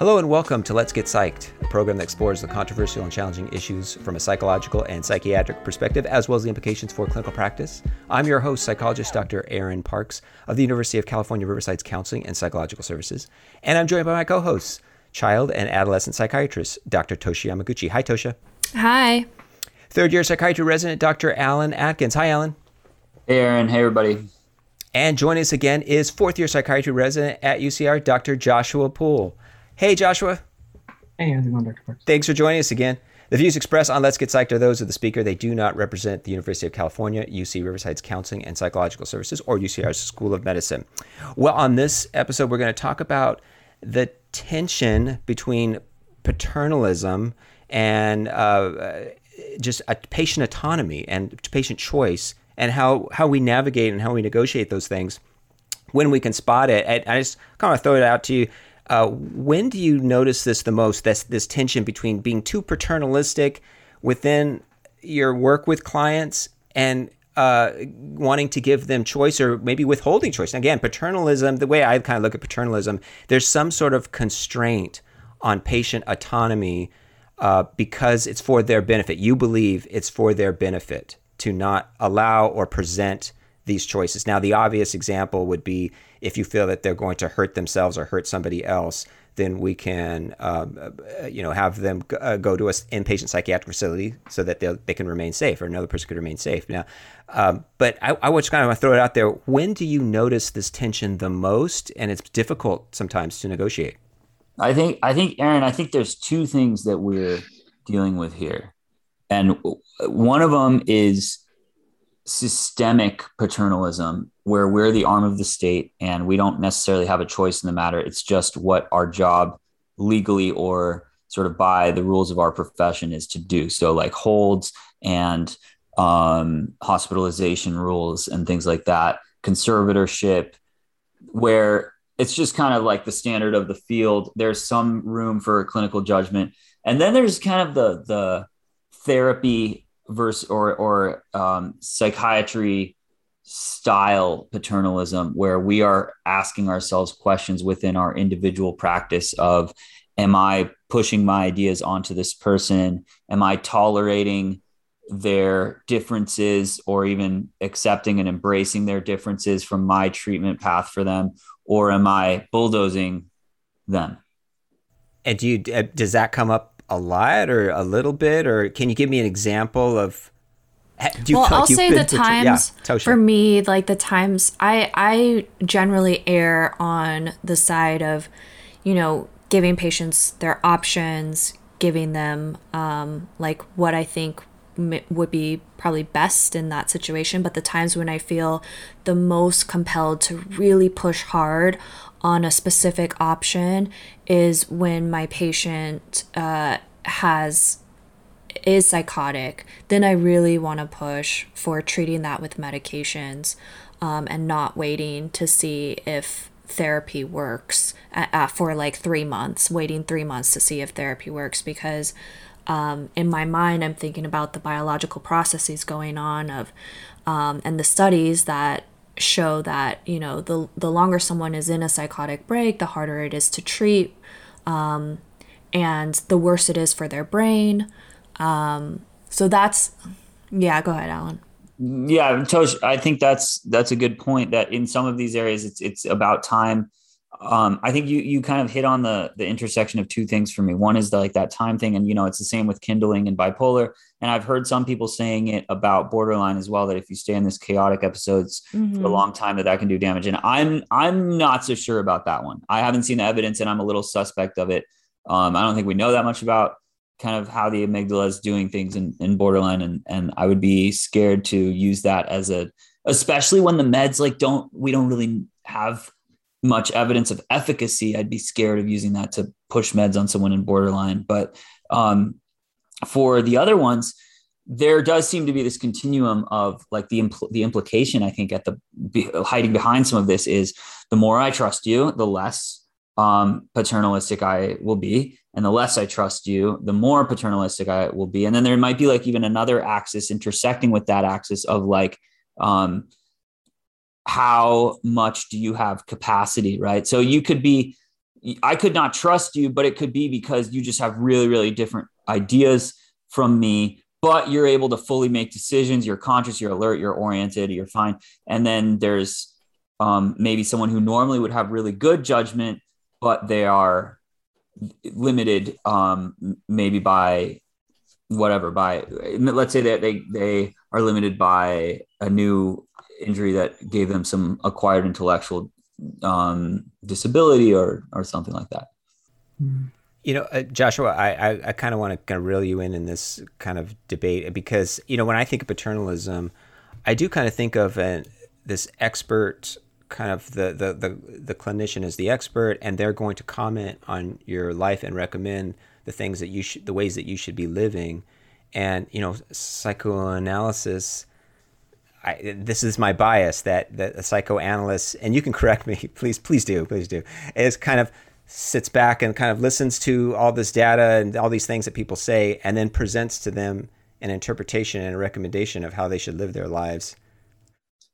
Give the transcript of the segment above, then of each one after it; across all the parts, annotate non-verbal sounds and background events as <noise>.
Hello and welcome to Let's Get Psyched, a program that explores the controversial and challenging issues from a psychological and psychiatric perspective, as well as the implications for clinical practice. I'm your host, psychologist Dr. Aaron Parks of the University of California Riverside's Counseling and Psychological Services, and I'm joined by my co-hosts, child and adolescent psychiatrist Dr. Toshi Yamaguchi. Hi, Tosha. Hi. Third year psychiatry resident Dr. Alan Atkins. Hi, Alan. Hey, Aaron. Hey, everybody. And joining us again is fourth year psychiatry resident at UCR, Dr. Joshua Poole. Hey, Joshua. Hey, how's it going, Dr. Parks? Thanks for joining us again. The views expressed on Let's Get Psyched are those of the speaker. They do not represent the University of California, UC Riverside's Counseling and Psychological Services, or UCR's School of Medicine. Well, on this episode, we're going to talk about the tension between paternalism and uh, just a patient autonomy and patient choice, and how, how we navigate and how we negotiate those things when we can spot it. I, I just kind of throw it out to you uh, when do you notice this the most? This this tension between being too paternalistic within your work with clients and uh, wanting to give them choice or maybe withholding choice. Again, paternalism. The way I kind of look at paternalism, there's some sort of constraint on patient autonomy uh, because it's for their benefit. You believe it's for their benefit to not allow or present these choices. Now, the obvious example would be if you feel that they're going to hurt themselves or hurt somebody else, then we can, um, uh, you know, have them uh, go to an inpatient psychiatric facility so that they can remain safe, or another person could remain safe. Now, um, but I, I would kind of throw it out there. When do you notice this tension the most, and it's difficult sometimes to negotiate? I think, I think, Aaron, I think there's two things that we're dealing with here, and one of them is systemic paternalism where we're the arm of the state and we don't necessarily have a choice in the matter. It's just what our job legally or sort of by the rules of our profession is to do. So, like holds and um, hospitalization rules and things like that, conservatorship, where it's just kind of like the standard of the field. There's some room for clinical judgment. And then there's kind of the, the therapy versus or or um, psychiatry style paternalism where we are asking ourselves questions within our individual practice of am i pushing my ideas onto this person? Am i tolerating their differences or even accepting and embracing their differences from my treatment path for them? Or am i bulldozing them? And do you uh, does that come up a lot or a little bit, or can you give me an example of? Do you well, I'll say the times yeah, for me, like the times I I generally err on the side of, you know, giving patients their options, giving them um, like what I think would be probably best in that situation. But the times when I feel the most compelled to really push hard on a specific option is when my patient uh, has is psychotic, then I really want to push for treating that with medications um, and not waiting to see if therapy works at, for like three months, waiting three months to see if therapy works because um, in my mind, I'm thinking about the biological processes going on of um, and the studies that show that you know the the longer someone is in a psychotic break, the harder it is to treat, um, and the worse it is for their brain. Um, so that's yeah. Go ahead, Alan. Yeah, Tosh, I think that's that's a good point. That in some of these areas, it's it's about time um, I think you you kind of hit on the the intersection of two things for me. One is the, like that time thing, and you know it's the same with kindling and bipolar. And I've heard some people saying it about borderline as well. That if you stay in this chaotic episodes mm-hmm. for a mm-hmm. long time, that that can do damage. And I'm I'm not so sure about that one. I haven't seen the evidence, and I'm a little suspect of it. Um, I don't think we know that much about kind of how the amygdala is doing things in, in borderline, and and I would be scared to use that as a, especially when the meds like don't we don't really have much evidence of efficacy, I'd be scared of using that to push meds on someone in borderline. But um, for the other ones, there does seem to be this continuum of like the impl- the implication. I think at the be- hiding behind some of this is the more I trust you, the less um, paternalistic I will be, and the less I trust you, the more paternalistic I will be. And then there might be like even another axis intersecting with that axis of like um, how much do you have capacity, right? So you could be I could not trust you, but it could be because you just have really, really different ideas from me, but you're able to fully make decisions. You're conscious, you're alert, you're oriented, you're fine. And then there's um, maybe someone who normally would have really good judgment, but they are limited um, maybe by whatever by let's say that they they are limited by a new injury that gave them some acquired intellectual um, disability or or something like that. You know, uh, Joshua, I I, I kind of want to kind of reel you in in this kind of debate because you know when I think of paternalism, I do kind of think of an, this expert kind of the, the the the clinician is the expert and they're going to comment on your life and recommend the things that you should the ways that you should be living and you know psychoanalysis I, this is my bias that, that a psychoanalyst, and you can correct me, <laughs> please, please do, please do, is kind of sits back and kind of listens to all this data and all these things that people say, and then presents to them an interpretation and a recommendation of how they should live their lives.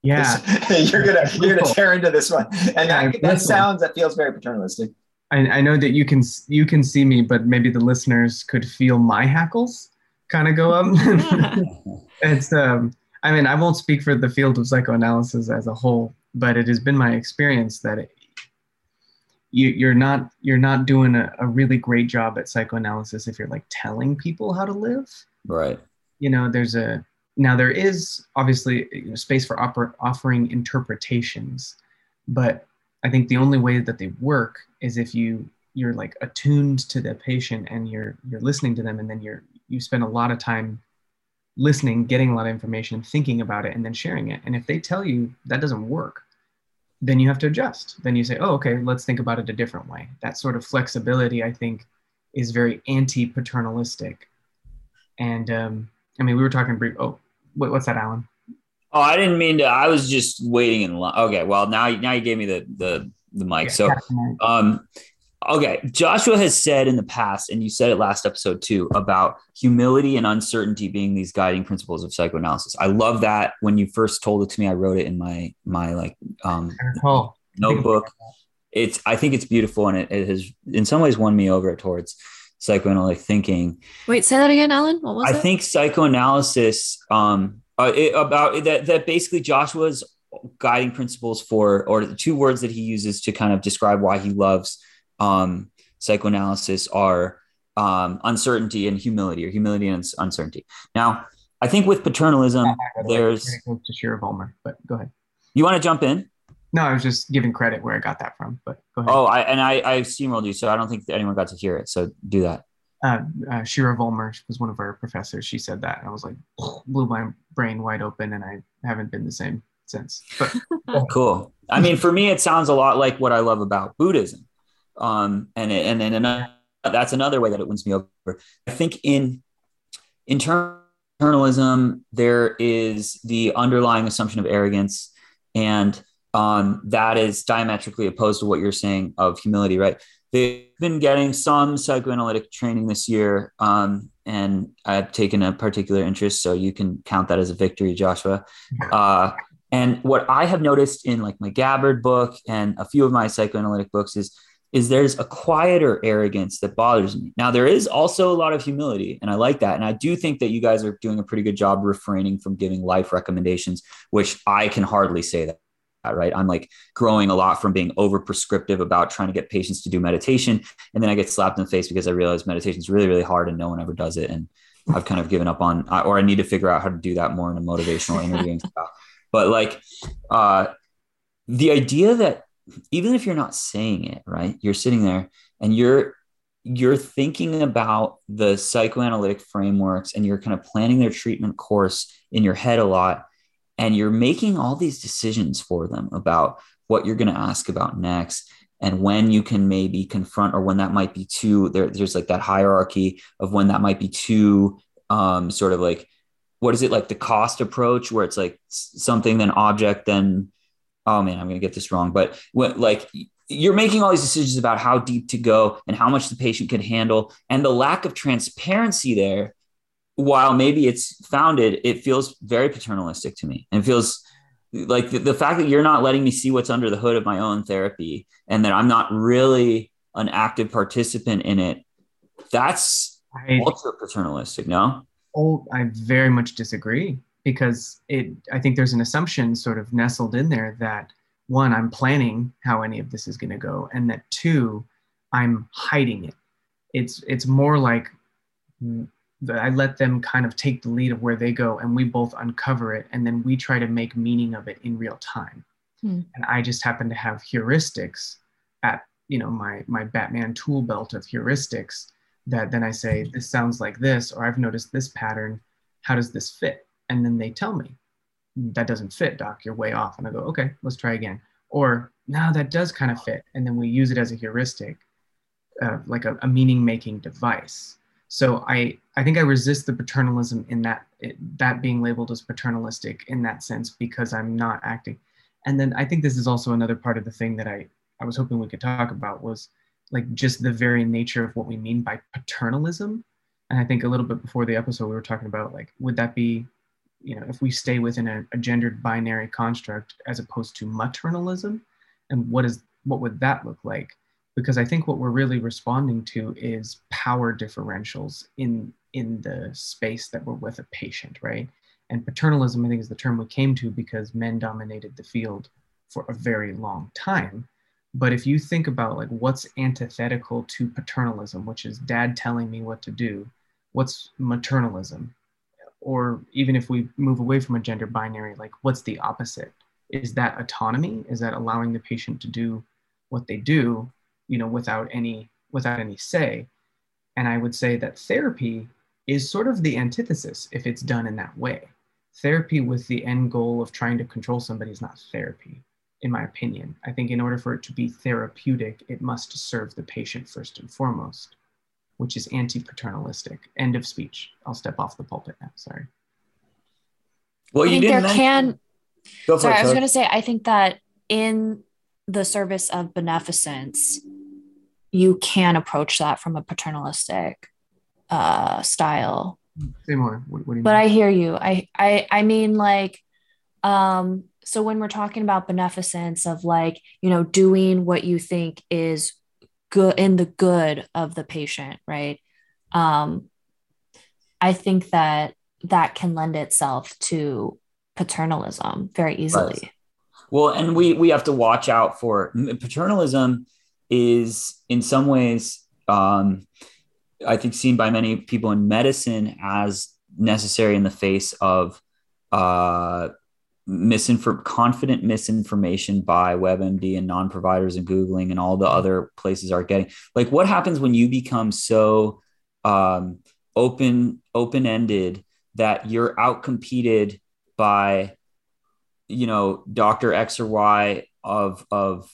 Yeah, <laughs> you're gonna you're gonna tear into this one, and yeah, that, that sounds that feels very paternalistic. I, I know that you can you can see me, but maybe the listeners could feel my hackles kind of go up. <laughs> it's um I mean, I won't speak for the field of psychoanalysis as a whole, but it has been my experience that it, you, you're not you're not doing a, a really great job at psychoanalysis if you're like telling people how to live. Right. You know, there's a now there is obviously you know, space for oper- offering interpretations, but I think the only way that they work is if you you're like attuned to the patient and you're you're listening to them and then you're you spend a lot of time listening, getting a lot of information, thinking about it, and then sharing it. And if they tell you that doesn't work, then you have to adjust. Then you say, oh, okay, let's think about it a different way. That sort of flexibility, I think, is very anti paternalistic. And um, I mean, we were talking brief. Oh, wait, what's that, Alan? Oh, I didn't mean to. I was just waiting in line. Okay, well now now you gave me the the the mic. Yeah, so, um, Okay. Joshua has said in the past, and you said it last episode too, about humility and uncertainty being these guiding principles of psychoanalysis. I love that. When you first told it to me, I wrote it in my my like um notebook. It's I think it's beautiful and it, it has in some ways won me over towards psychoanalytic thinking. Wait, say that again, Alan. What was it? I it? think psychoanalysis um uh, it, about that that basically Joshua's guiding principles for or the two words that he uses to kind of describe why he loves um, psychoanalysis are um, uncertainty and humility, or humility and uncertainty. Now, I think with paternalism, there's to Shira Vollmer, but go ahead. You want to jump in? No, I was just giving credit where I got that from, but go ahead. Oh, I, and I, I steamrolled you, so I don't think anyone got to hear it. So do that. Uh, uh, Shira Vollmer was one of our professors. She said that, and I was like, blew my brain wide open, and I haven't been the same since. But <laughs> cool. I mean, for me, it sounds a lot like what I love about Buddhism. Um, and and then another, that's another way that it wins me over. I think in paternalism there is the underlying assumption of arrogance, and um, that is diametrically opposed to what you're saying of humility, right? They've been getting some psychoanalytic training this year, um, and I've taken a particular interest, so you can count that as a victory, Joshua. Uh, and what I have noticed in like my Gabbard book and a few of my psychoanalytic books is is there's a quieter arrogance that bothers me. Now, there is also a lot of humility, and I like that. And I do think that you guys are doing a pretty good job refraining from giving life recommendations, which I can hardly say that. Right. I'm like growing a lot from being over prescriptive about trying to get patients to do meditation. And then I get slapped in the face because I realize meditation is really, really hard and no one ever does it. And I've kind of given up on, or I need to figure out how to do that more in a motivational interviewing. But like, uh, the idea that even if you're not saying it, right? You're sitting there and you're you're thinking about the psychoanalytic frameworks and you're kind of planning their treatment course in your head a lot and you're making all these decisions for them about what you're going to ask about next and when you can maybe confront or when that might be too there, there's like that hierarchy of when that might be too um, sort of like what is it like the cost approach where it's like something then object then oh man, I'm going to get this wrong, but what like you're making all these decisions about how deep to go and how much the patient could handle. And the lack of transparency there while maybe it's founded it feels very paternalistic to me. And feels like the, the, fact that you're not letting me see what's under the hood of my own therapy and that i'm not really an active participant in it, that's I, ultra paternalistic, no? Oh, I very much disagree because it I think there's an assumption sort of nestled in there that one, I'm planning how any of this is going to go, and that two, I'm hiding it. It's it's more like I let them kind of take the lead of where they go, and we both uncover it, and then we try to make meaning of it in real time. Hmm. And I just happen to have heuristics at you know my my Batman tool belt of heuristics that then I say this sounds like this, or I've noticed this pattern. How does this fit? And then they tell me that doesn't fit, doc. You're way off. And I go, okay, let's try again. Or now that does kind of fit. And then we use it as a heuristic, uh, like a, a meaning making device. So I, I think I resist the paternalism in that, it, that being labeled as paternalistic in that sense because I'm not acting. And then I think this is also another part of the thing that I, I was hoping we could talk about was like just the very nature of what we mean by paternalism. And I think a little bit before the episode, we were talking about like, would that be you know, if we stay within a, a gendered binary construct as opposed to maternalism, and what is what would that look like? Because I think what we're really responding to is power differentials in in the space that we're with a patient, right? And paternalism, I think, is the term we came to because men dominated the field for a very long time. But if you think about like what's antithetical to paternalism, which is dad telling me what to do, what's maternalism? Or even if we move away from a gender binary like what's the opposite? Is that autonomy? Is that allowing the patient to do what they do you know without any without any say? And i would say that therapy is sort of the antithesis if it's done in that way. Therapy with the end goal of trying to control somebody is not therapy in my opinion. I think in order for it to be therapeutic it must serve the patient first and foremost which is anti-paternalistic. End of speech. I'll step off the pulpit now. Sorry. Well, you didn't. There can. Go sorry, it, I was going to say. I think that in the service of beneficence, you can approach that from a paternalistic uh, style. Say more. What, what do you but mean? I hear you. I I I mean like. Um, so when we're talking about beneficence of like you know doing what you think is good in the good of the patient right um i think that that can lend itself to paternalism very easily right. well and we we have to watch out for paternalism is in some ways um i think seen by many people in medicine as necessary in the face of uh misinform confident misinformation by WebMD and non-providers and Googling and all the other places are getting. Like what happens when you become so um, open open-ended that you're outcompeted by you know Dr. X or Y of of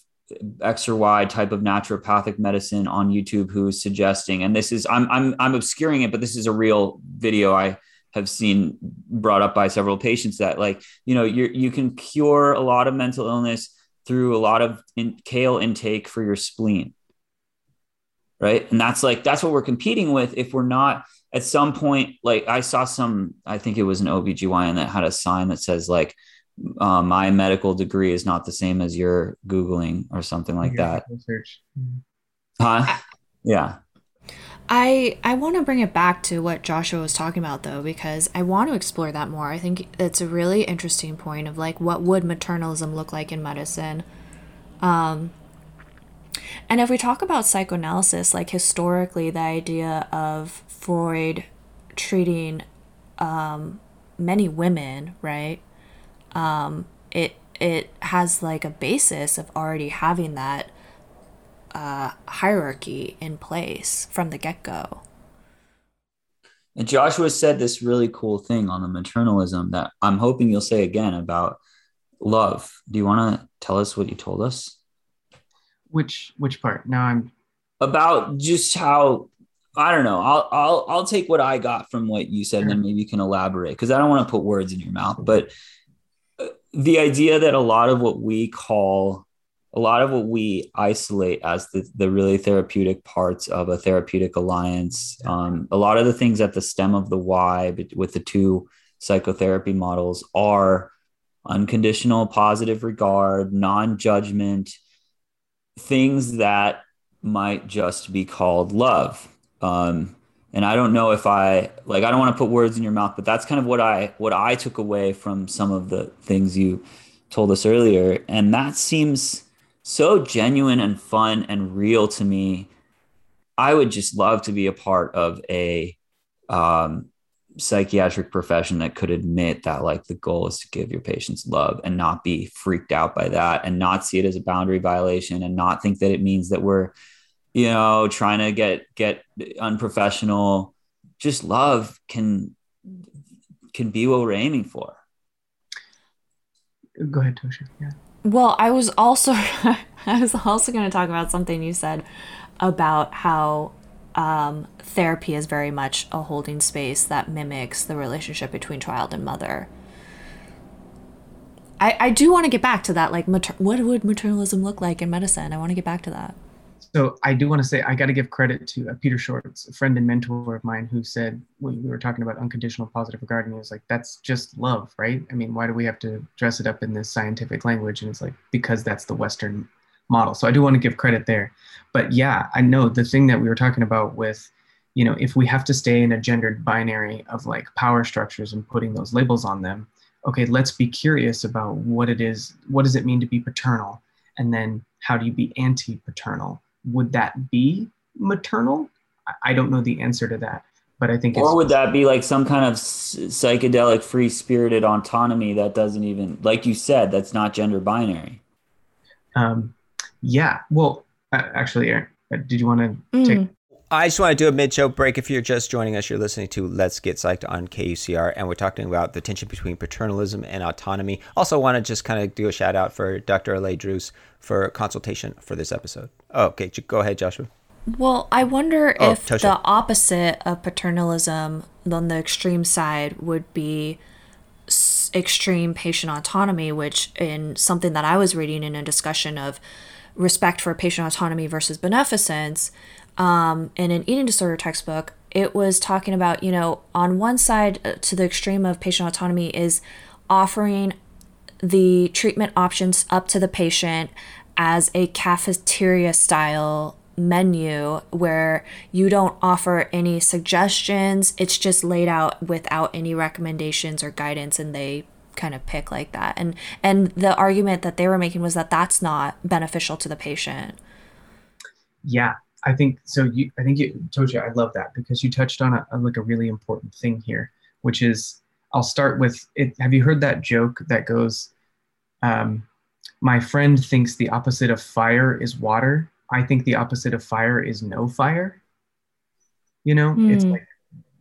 X or Y type of naturopathic medicine on YouTube who is suggesting, and this is I'm I'm I'm obscuring it, but this is a real video I have seen brought up by several patients that like you know you you can cure a lot of mental illness through a lot of in, kale intake for your spleen. Right? And that's like that's what we're competing with if we're not at some point like i saw some i think it was an obgyn that had a sign that says like uh, my medical degree is not the same as your googling or something like that. research. huh? Yeah I I want to bring it back to what Joshua was talking about though because I want to explore that more. I think it's a really interesting point of like what would maternalism look like in medicine. Um and if we talk about psychoanalysis like historically the idea of Freud treating um many women, right? Um it it has like a basis of already having that uh, hierarchy in place from the get go. And Joshua said this really cool thing on the maternalism that I'm hoping you'll say again about love. Do you want to tell us what you told us? Which which part? Now I'm about just how I don't know. I'll I'll I'll take what I got from what you said, sure. and then maybe you can elaborate because I don't want to put words in your mouth. But uh, the idea that a lot of what we call a lot of what we isolate as the, the really therapeutic parts of a therapeutic alliance, um, a lot of the things at the stem of the why with the two psychotherapy models are unconditional positive regard, non judgment, things that might just be called love. Um, and I don't know if I like I don't want to put words in your mouth, but that's kind of what I what I took away from some of the things you told us earlier, and that seems so genuine and fun and real to me. I would just love to be a part of a um, psychiatric profession that could admit that like the goal is to give your patients love and not be freaked out by that and not see it as a boundary violation and not think that it means that we're you know trying to get get unprofessional. Just love can can be what we're aiming for. Go ahead tosha. Yeah well i was also <laughs> i was also going to talk about something you said about how um, therapy is very much a holding space that mimics the relationship between child and mother. I, I do want to get back to that. Like, mater- what would maternalism look like in medicine? I want to get back to that. So I do want to say I got to give credit to uh, Peter Shorts, a friend and mentor of mine, who said when we were talking about unconditional positive regard, and he was like, "That's just love, right? I mean, why do we have to dress it up in this scientific language?" And it's like because that's the Western model. So I do want to give credit there. But yeah, I know the thing that we were talking about with, you know, if we have to stay in a gendered binary of like power structures and putting those labels on them, okay, let's be curious about what it is. What does it mean to be paternal? And then how do you be anti paternal? Would that be maternal? I don't know the answer to that. But I think, or would that be like some kind of psychedelic, free spirited autonomy that doesn't even, like you said, that's not gender binary? Um, yeah. Well, uh, actually, Aaron, uh, did you want to mm. take? I just want to do a mid show break. If you're just joining us, you're listening to Let's Get Psyched on KUCR, and we're talking about the tension between paternalism and autonomy. Also, want to just kind of do a shout out for Dr. Alay Druce for consultation for this episode. Oh, okay, go ahead, Joshua. Well, I wonder oh, if Tosha. the opposite of paternalism on the extreme side would be extreme patient autonomy, which in something that I was reading in a discussion of respect for patient autonomy versus beneficence um, in an eating disorder textbook it was talking about you know on one side uh, to the extreme of patient autonomy is offering the treatment options up to the patient as a cafeteria style menu where you don't offer any suggestions. It's just laid out without any recommendations or guidance and they kind of pick like that. And and the argument that they were making was that that's not beneficial to the patient. Yeah i think so you i think you tosha i love that because you touched on a, a like a really important thing here which is i'll start with it have you heard that joke that goes um, my friend thinks the opposite of fire is water i think the opposite of fire is no fire you know mm. it's hmm. like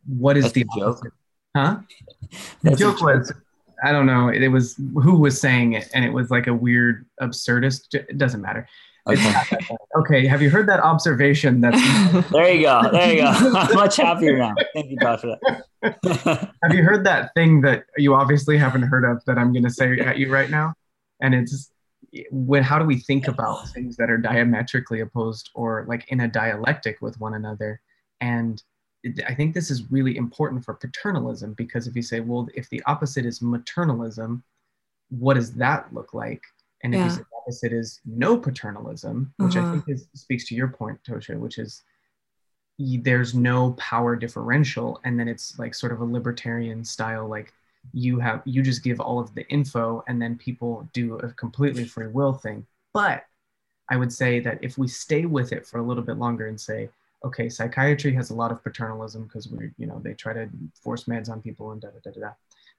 what is That's the joke huh the joke was I don't know. It was who was saying it, and it was like a weird absurdist. It doesn't matter. Okay. okay. Have you heard that observation? That's <laughs> there. You go. There you go. <laughs> I'm much happier now. Thank you, Josh, for that. Have you heard that thing that you obviously haven't heard of that I'm going to say at you right now? And it's when how do we think about things that are diametrically opposed or like in a dialectic with one another? And I think this is really important for paternalism because if you say, well, if the opposite is maternalism, what does that look like? And if yeah. you say the opposite is no paternalism, which uh-huh. I think is, speaks to your point, Tosha, which is there's no power differential, and then it's like sort of a libertarian style, like you have you just give all of the info, and then people do a completely free will thing. But I would say that if we stay with it for a little bit longer and say, okay, psychiatry has a lot of paternalism because we, you know, they try to force meds on people and da da da da.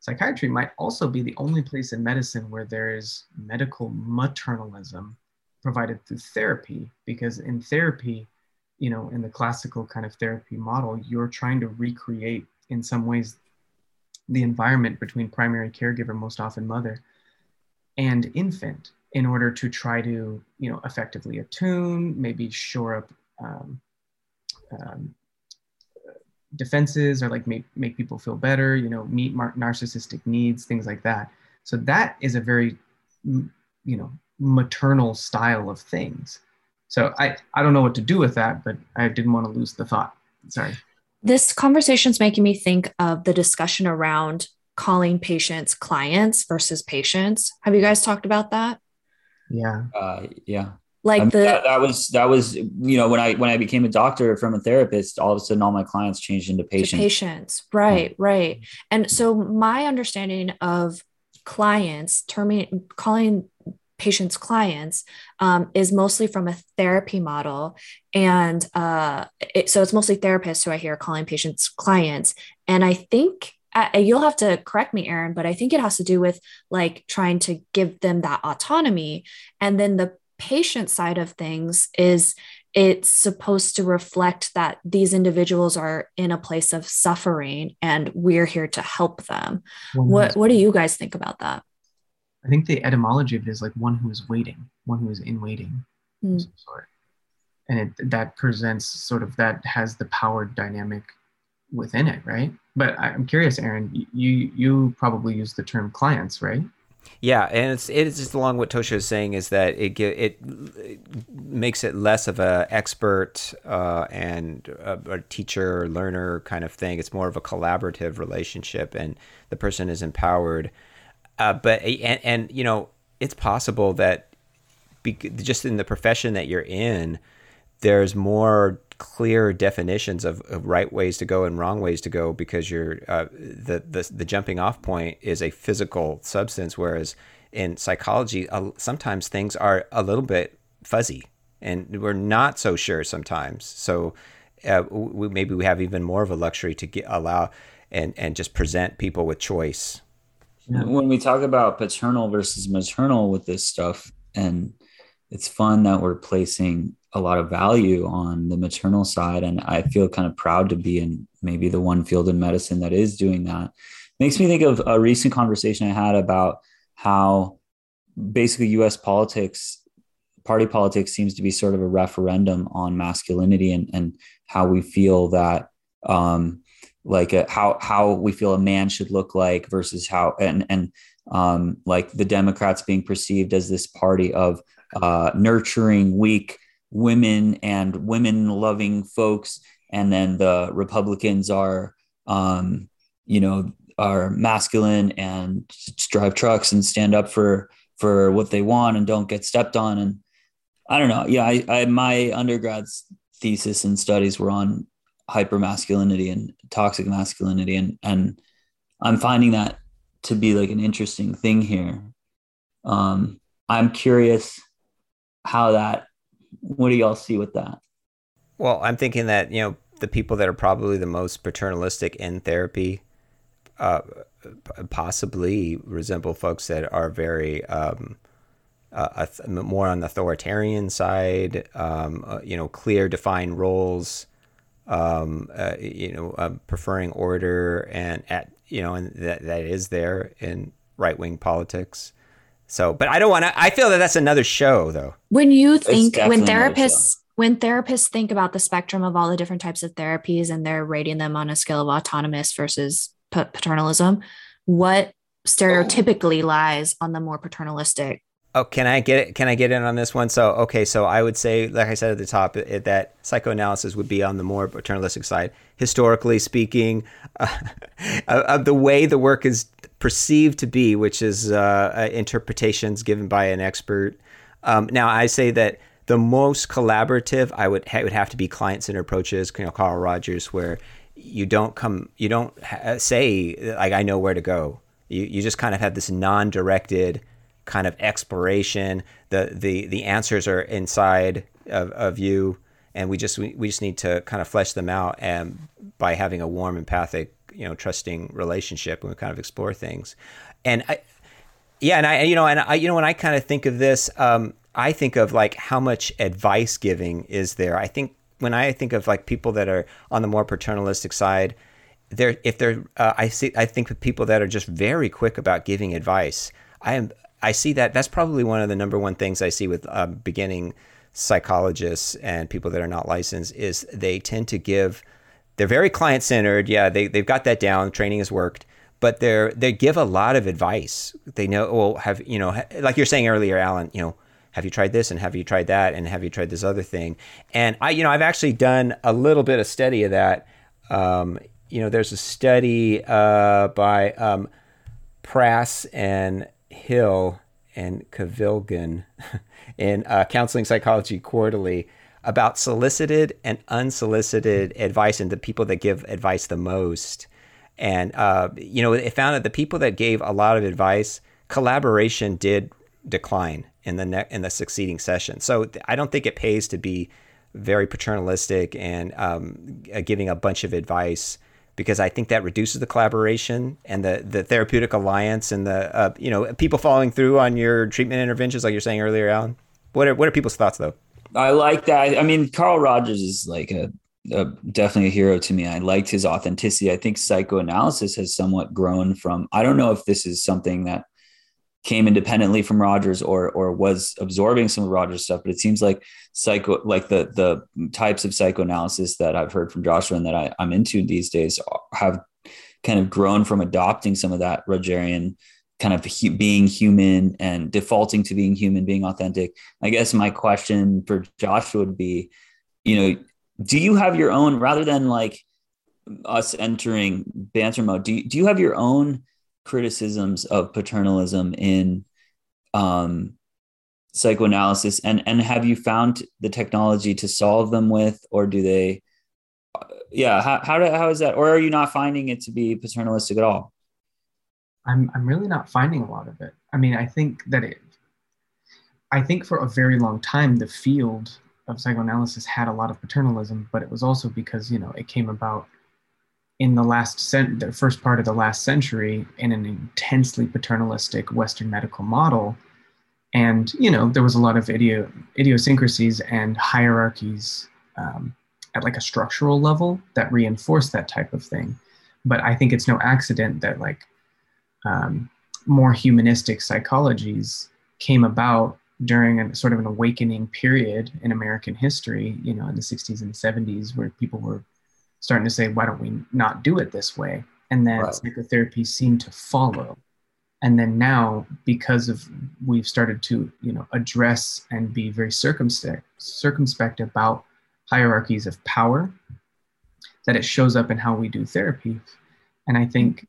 Psychiatry might also be the only place in medicine where there is medical maternalism provided through therapy, because in therapy, you know, in the classical kind of therapy model, you're trying to recreate in some ways the environment between primary caregiver, most often mother, and infant in order to try to, you know, effectively attune, maybe shore up um, um, defenses or like make, make people feel better, you know, meet mar- narcissistic needs, things like that. So that is a very, you know, maternal style of things. So I, I don't know what to do with that, but I didn't want to lose the thought. Sorry. This conversation is making me think of the discussion around calling patients clients versus patients. Have you guys talked about that? Yeah. Uh, yeah. Like I mean, the that, that, was that was you know when I when I became a doctor from a therapist, all of a sudden all my clients changed into patients. Patients, right, right. And so my understanding of clients, terming calling patients clients um, is mostly from a therapy model. And uh, it, so it's mostly therapists who i hear calling patients clients. And i think uh, you'll have to correct me aaron but i think it has to do with like trying to give them that autonomy. And then the patient side of things is it's supposed to reflect that these individuals are in a place of suffering and we're here to help them what what do you guys think about that I think the etymology of it is like one who is waiting, one who is in waiting, mm. sort. And it, that presents sort of that has the power dynamic within it, right? But I'm curious, Aaron, you you probably use the term clients, right? Yeah, and it's it's just along what Tosha is saying is that it it, it makes it less of a expert uh, and a, a, teacher learner kind of thing. It's more of a collaborative relationship, and the person is empowered uh, but and, and you know it's possible that be, just in the profession that you're in, there's more clear definitions of, of, right ways to go and wrong ways to go because you're uh, the, the the jumping off point is a physical substance, whereas in psychology, uh, sometimes things are a little bit fuzzy and we're not so sure sometimes. So uh, we, maybe we have even more of a luxury to get, allow and and just present people with choice when we talk about paternal versus maternal with this stuff and it's fun that we're placing a lot of value on the maternal side and i feel kind of proud to be in maybe the one field in medicine that is doing that. Makes me think of a recent conversation i had about how basically us politics party politics seems to be sort of a referendum on masculinity and, and how we feel that um, like a, how how we feel a man should look like versus how and and um, like the Democrats being perceived as this party of uh, nurturing weak women and women loving folks, and then the Republicans are um, you know are masculine and drive trucks and stand up for for what they want and don't get stepped on. And I don't know. Yeah I, I my undergrad's thesis and studies were on hyper masculinity and toxic masculinity and and i'm finding that to be like an interesting thing here. Um i'm curious how that what do y'all see with that well i'm thinking that you know the people that are probably the most paternalistic in therapy uh, possibly resemble folks that are very um, uh, more on the authoritarian side, um, uh, you know, clear defined roles, um, uh, you know, uh, preferring order and at you know, and that that is there in right wing politics. So, but I don't want to. I feel that that's another show, though. When you think when therapists when therapists think about the spectrum of all the different types of therapies and they're rating them on a scale of autonomous versus paternalism, what stereotypically lies on the more paternalistic Oh, can I get it? Can I get in on this one? So, okay, so I would say, like I said at the top, it, that psychoanalysis would be on the more paternalistic side, historically speaking, <laughs> uh, of the way the work is perceived to be, which is uh, uh, interpretations given by an expert. Um, now, I say that the most collaborative, I would ha- would have to be client-centered approaches. You know, Carl Rogers, where you don't come, you don't ha- say like I know where to go. You you just kind of have this non-directed kind of exploration. The the the answers are inside of, of you, and we just we, we just need to kind of flesh them out and by having a warm, empathic, you know, trusting relationship, and we kind of explore things. And I, yeah, and I you know, and I you know, when I kind of think of this, um, I think of like how much advice giving is there. I think when I think of like people that are on the more paternalistic side, they're if they're uh, I see I think of people that are just very quick about giving advice. I am I see that that's probably one of the number one things I see with um, beginning psychologists and people that are not licensed is they tend to give they're very client centered yeah they, they've got that down. Training has worked. But they're they give a lot of advice. They know well have you know like you're saying earlier alan you know have you tried this? And have you tried that? And have you tried this other thing? And i you know i've actually done a little bit of study of that. Um, you know there's a study uh, by um, prass and Hill and Kivlighan <laughs> in uh, Counseling Psychology Quarterly about solicited and unsolicited advice and the people that give advice the most. And, uh, you know, it found that the people that gave a lot of advice, collaboration did decline in the ne- in the succeeding session. So I don't think it pays to be very paternalistic and um, uh, giving a bunch of advice because I think that reduces the collaboration and the, the therapeutic alliance and the uh, you know people following through on your treatment interventions, like you're saying earlier, Alan. What are what are people's thoughts though? I like that. I mean, Carl Rogers is like a, a definitely a hero to me. I liked his authenticity. I think psychoanalysis has somewhat grown from. I don't know if this is something that came independently from Rogers or or was absorbing some of Rogers stuff, but it seems like psycho like the the types of psychoanalysis that I've heard from Joshua and that I, I'm into these days have kind of grown from adopting some of that Rogerian kind of hu- being human and defaulting to being human, being authentic. I guess my question for Josh would be, you know, do you have your own rather than like us entering banter mode? Do you, do you have your own criticisms of paternalism in um, psychoanalysis and and have you found the technology to solve them with or do they uh, yeah how, how, do, how is that or are you not finding it to be paternalistic at all i'm i'm really not finding a lot of it i mean i think that it i think for a very long time the field of psychoanalysis had a lot of paternalism but it was also because you know it came about in the last cent- the first part of the last century in an intensely paternalistic Western medical model. And you know there was a lot of idio- idiosyncrasies and hierarchies um, at like a structural level that reinforced that type of thing. But I think it's no accident that like um, more humanistic psychologies came about during a sort of an awakening period in American history, you know, in the 60s and 70s, where people were starting to say, why don't we not do it this way? And then right. psychotherapy seemed to follow. And then now, because of we've started to, you know, address and be very circumspect, circumspect about hierarchies of power, that it shows up in how we do therapy. And I think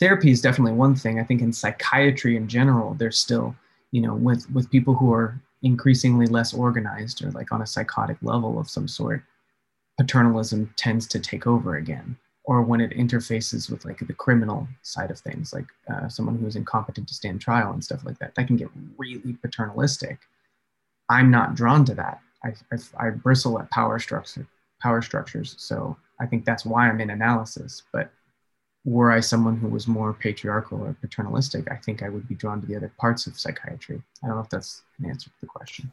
therapy is definitely one thing. I think in psychiatry in general, there's still, you know, with with people who are increasingly less organized or like on a psychotic level of some sort, paternalism tends to take over again. Or when it interfaces with like the criminal side of things like uh, someone who's incompetent to stand trial and stuff like that that can get really paternalistic. I'm not drawn to that. I, I, I bristle at power structure power structures. So i think that's why i'm in analysis. But were i someone who was more patriarchal or paternalistic i think i would be drawn to the other parts of psychiatry i don't know if that's an answer to the question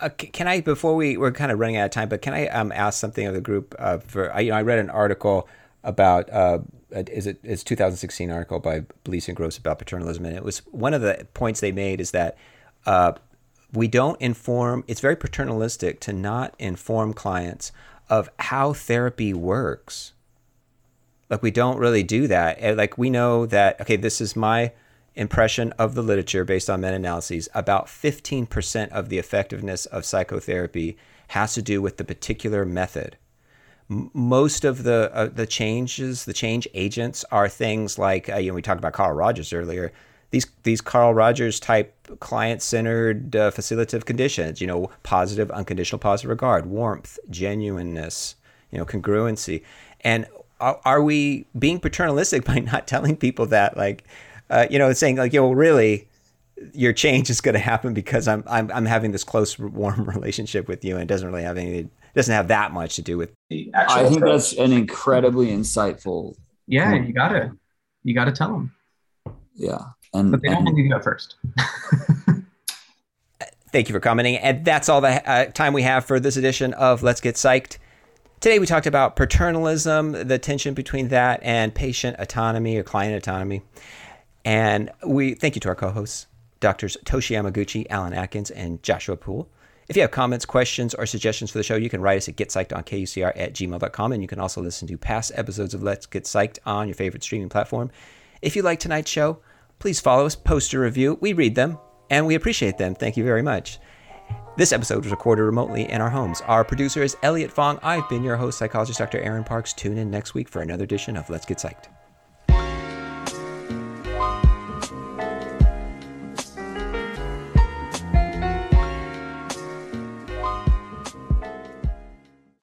uh, can I before we we're kind of running out of time, but can I um, ask something of the group? Uh, for I, you know, I read an article about uh, is it it's 2016 article by Blease and Gross about paternalism, and it was one of the points they made is that uh, we don't inform. It's very paternalistic to not inform clients of how therapy works. Like we don't really do that. Like we know that okay, this is my impression of the literature based on meta analyses, about 15% of the effectiveness of psychotherapy has to do with the particular method. Most of the uh, the changes, the change agents, are things like uh, you know we talked about Carl Rogers earlier. These these Carl Rogers type client centered uh, facilitative conditions, you know, positive, unconditional positive regard, warmth, genuineness, you know, congruency, and are, are we being paternalistic <laughs> by not telling people that like uh, you know, saying like, you know, really, your change is going to happen because I'm, I'm I'm having this close, warm <laughs> relationship with you, and it doesn't really have any, doesn't have that much to do with. I think that's an incredibly insightful. Yeah, point. you gotta, you gotta tell them. Yeah, and but they don't believe you at first. <laughs> Thank you for commenting, and that's all the uh, time we have for this edition of Let's Get Psyched. Today we talked about paternalism, the tension between that and patient autonomy or client autonomy. And we thank you to our co-hosts, Doctors Toshi Yamaguchi, Alan Atkins, and Joshua Poole. If you have comments, questions, or suggestions for the show, you can write us at getpsyched on kucr at gmail.com. And you can also listen to past episodes of Let's Get Psyched on your favorite streaming platform. If you like tonight's show, please follow us, post a review. We read them, and we appreciate them. Thank you very much. This episode was recorded remotely in our homes. Our producer is Elliot Fong. I've been your host, psychologist Dr. Aaron Parks. Tune in next week for another edition of Let's Get Psyched.